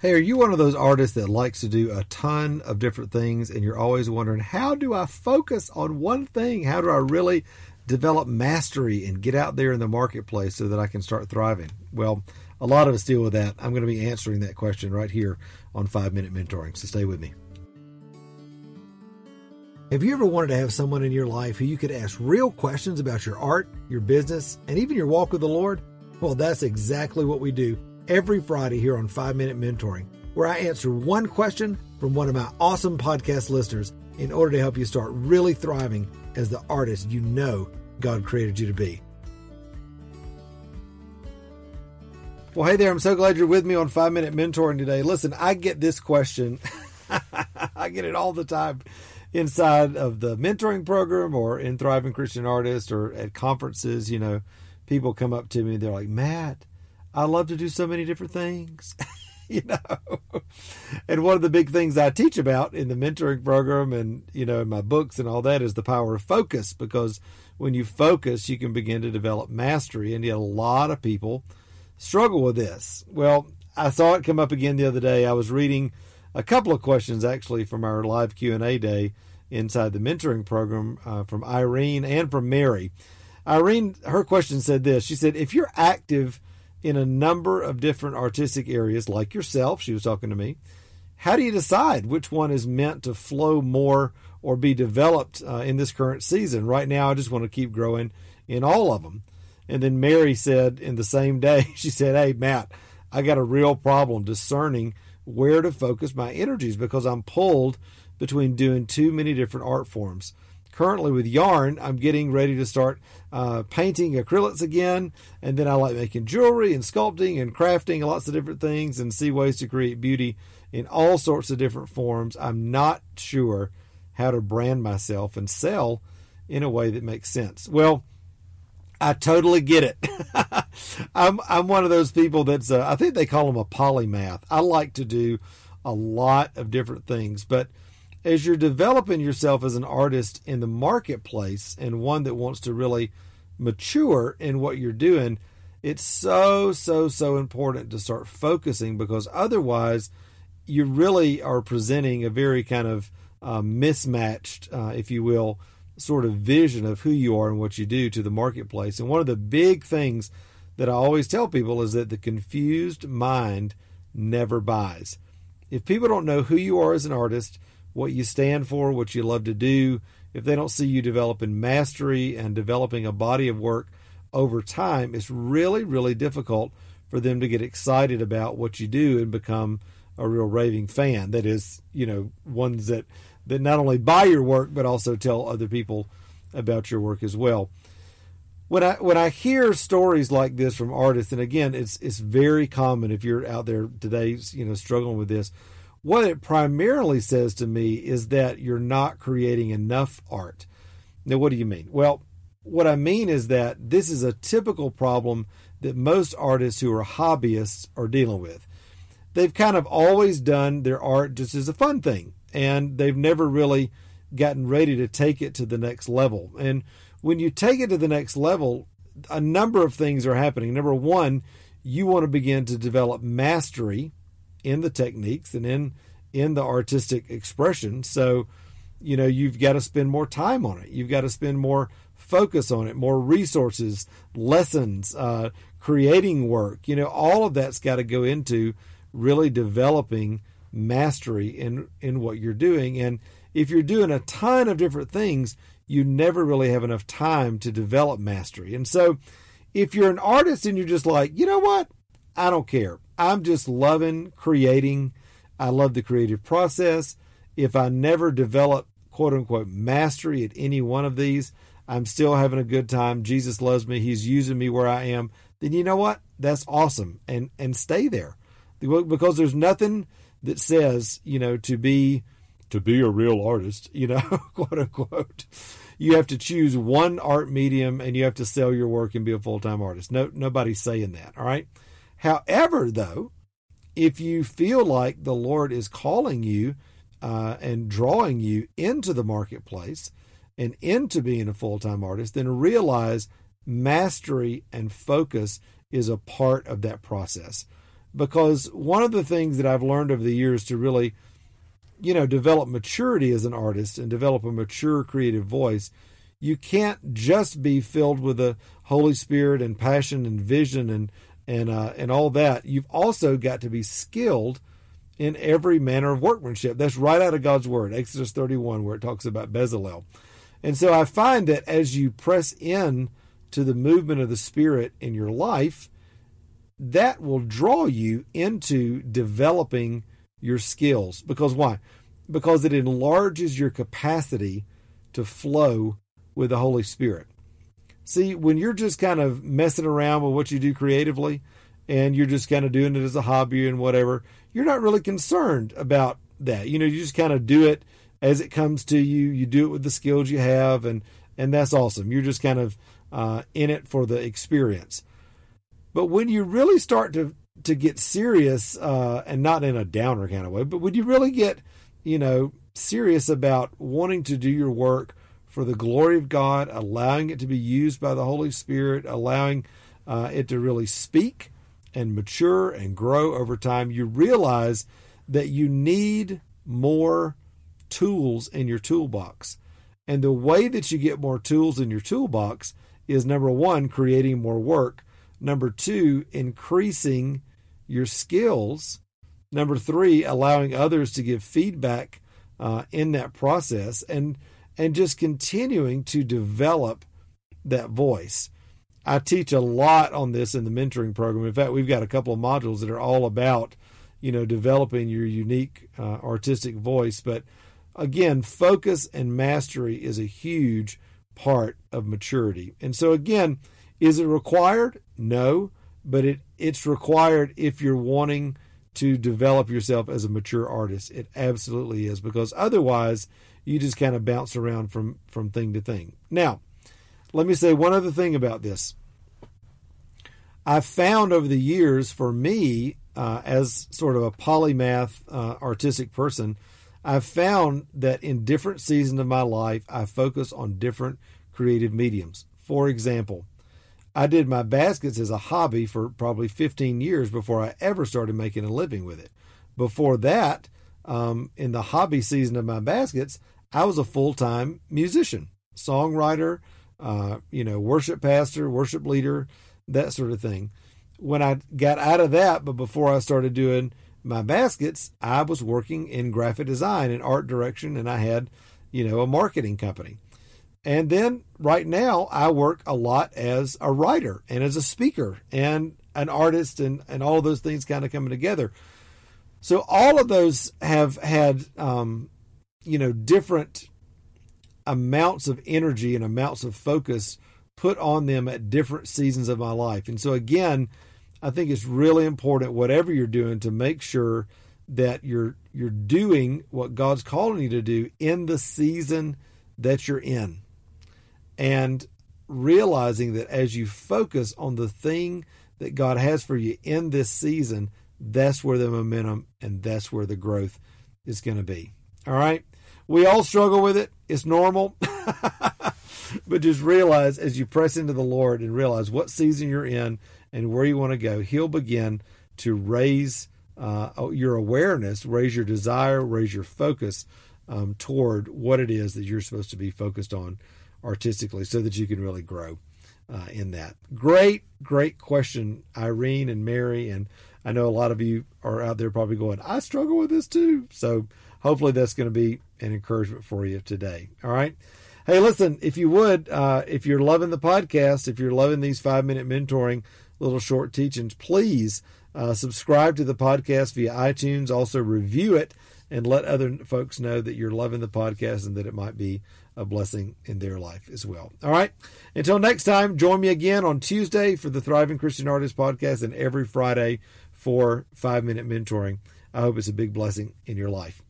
Hey, are you one of those artists that likes to do a ton of different things and you're always wondering, how do I focus on one thing? How do I really develop mastery and get out there in the marketplace so that I can start thriving? Well, a lot of us deal with that. I'm going to be answering that question right here on 5 Minute Mentoring, so stay with me. Have you ever wanted to have someone in your life who you could ask real questions about your art, your business, and even your walk with the Lord? Well, that's exactly what we do every Friday here on 5 Minute Mentoring, where I answer one question from one of my awesome podcast listeners in order to help you start really thriving as the artist you know God created you to be. Well, hey there, I'm so glad you're with me on 5 Minute Mentoring today. Listen, I get this question, I get it all the time inside of the mentoring program or in Thriving Christian Artist or at conferences. You know, people come up to me they're like, Matt, I love to do so many different things. you know. And one of the big things I teach about in the mentoring program and, you know, in my books and all that is the power of focus because when you focus, you can begin to develop mastery. And yet a lot of people struggle with this. Well, I saw it come up again the other day. I was reading a couple of questions actually from our live Q&A day inside the mentoring program uh, from Irene and from Mary. Irene, her question said this. She said, if you're active in a number of different artistic areas, like yourself, she was talking to me. How do you decide which one is meant to flow more or be developed uh, in this current season? Right now, I just want to keep growing in all of them. And then Mary said in the same day, she said, Hey, Matt, I got a real problem discerning where to focus my energies because I'm pulled between doing too many different art forms currently with yarn, I'm getting ready to start uh, painting acrylics again. And then I like making jewelry and sculpting and crafting lots of different things and see ways to create beauty in all sorts of different forms. I'm not sure how to brand myself and sell in a way that makes sense. Well, I totally get it. I'm I'm one of those people that's uh, I think they call them a polymath. I like to do a lot of different things, but as you're developing yourself as an artist in the marketplace and one that wants to really mature in what you're doing, it's so, so, so important to start focusing because otherwise you really are presenting a very kind of uh, mismatched, uh, if you will, sort of vision of who you are and what you do to the marketplace. And one of the big things that I always tell people is that the confused mind never buys. If people don't know who you are as an artist, what you stand for, what you love to do, if they don't see you developing mastery and developing a body of work over time, it's really, really difficult for them to get excited about what you do and become a real raving fan. That is, you know, ones that that not only buy your work but also tell other people about your work as well. When I when I hear stories like this from artists, and again, it's it's very common if you're out there today, you know, struggling with this what it primarily says to me is that you're not creating enough art. Now, what do you mean? Well, what I mean is that this is a typical problem that most artists who are hobbyists are dealing with. They've kind of always done their art just as a fun thing, and they've never really gotten ready to take it to the next level. And when you take it to the next level, a number of things are happening. Number one, you want to begin to develop mastery in the techniques and in in the artistic expression. So, you know, you've got to spend more time on it. You've got to spend more focus on it, more resources, lessons, uh, creating work. You know, all of that's got to go into really developing mastery in in what you're doing. And if you're doing a ton of different things, you never really have enough time to develop mastery. And so, if you're an artist and you're just like, you know what, I don't care. I'm just loving creating. I love the creative process. If I never develop quote unquote mastery at any one of these, I'm still having a good time. Jesus loves me. He's using me where I am. Then you know what? That's awesome. And and stay there. Because there's nothing that says, you know, to be to be a real artist, you know, quote unquote. You have to choose one art medium and you have to sell your work and be a full-time artist. No nobody's saying that, all right? However, though, if you feel like the Lord is calling you uh, and drawing you into the marketplace and into being a full time artist, then realize mastery and focus is a part of that process. because one of the things that I've learned over the years to really, you know, develop maturity as an artist and develop a mature creative voice, you can't just be filled with the Holy Spirit and passion and vision and and uh, and all that. You've also got to be skilled in every manner of workmanship. That's right out of God's word, Exodus 31, where it talks about Bezalel. And so I find that as you press in to the movement of the Spirit in your life, that will draw you into developing your skills. Because why? Because it enlarges your capacity to flow with the Holy Spirit. See, when you're just kind of messing around with what you do creatively and you're just kind of doing it as a hobby and whatever, you're not really concerned about that. You know, you just kind of do it as it comes to you. You do it with the skills you have, and and that's awesome. You're just kind of uh, in it for the experience. But when you really start to to get serious, uh, and not in a downer kind of way, but when you really get, you know, serious about wanting to do your work for the glory of God, allowing it to be used by the Holy Spirit, allowing uh, it to really speak and mature and grow over time, you realize that you need more tools in your toolbox. And the way that you get more tools in your toolbox is number one, creating more work. Number two, increasing your skills. Number three, allowing others to give feedback uh, in that process and and just continuing to develop that voice. I teach a lot on this in the mentoring program. In fact, we've got a couple of modules that are all about, you know, developing your unique uh, artistic voice. But again, focus and mastery is a huge part of maturity. And so again, is it required? No, but it it's required if you're wanting to develop yourself as a mature artist. It absolutely is because otherwise you just kind of bounce around from from thing to thing. Now, let me say one other thing about this. I've found over the years for me, uh, as sort of a polymath uh, artistic person, I've found that in different seasons of my life, I focus on different creative mediums. For example, I did my baskets as a hobby for probably 15 years before I ever started making a living with it. Before that, um, in the hobby season of my baskets, I was a full time musician, songwriter, uh, you know, worship pastor, worship leader, that sort of thing. When I got out of that, but before I started doing my baskets, I was working in graphic design and art direction, and I had, you know, a marketing company. And then right now, I work a lot as a writer and as a speaker and an artist, and, and all those things kind of coming together. So all of those have had, um, you know, different amounts of energy and amounts of focus put on them at different seasons of my life. And so, again, I think it's really important, whatever you're doing, to make sure that you're you're doing what God's calling you to do in the season that you're in. And realizing that as you focus on the thing that God has for you in this season, that's where the momentum and that's where the growth is going to be. All right. We all struggle with it. It's normal. but just realize as you press into the Lord and realize what season you're in and where you want to go, He'll begin to raise uh, your awareness, raise your desire, raise your focus um, toward what it is that you're supposed to be focused on artistically so that you can really grow uh, in that. Great, great question, Irene and Mary. And I know a lot of you are out there probably going, I struggle with this too. So hopefully that's going to be an encouragement for you today. All right. Hey, listen, if you would, uh, if you're loving the podcast, if you're loving these five minute mentoring little short teachings, please uh, subscribe to the podcast via iTunes. Also, review it and let other folks know that you're loving the podcast and that it might be a blessing in their life as well. All right. Until next time, join me again on Tuesday for the Thriving Christian Artist podcast and every Friday for five minute mentoring. I hope it's a big blessing in your life.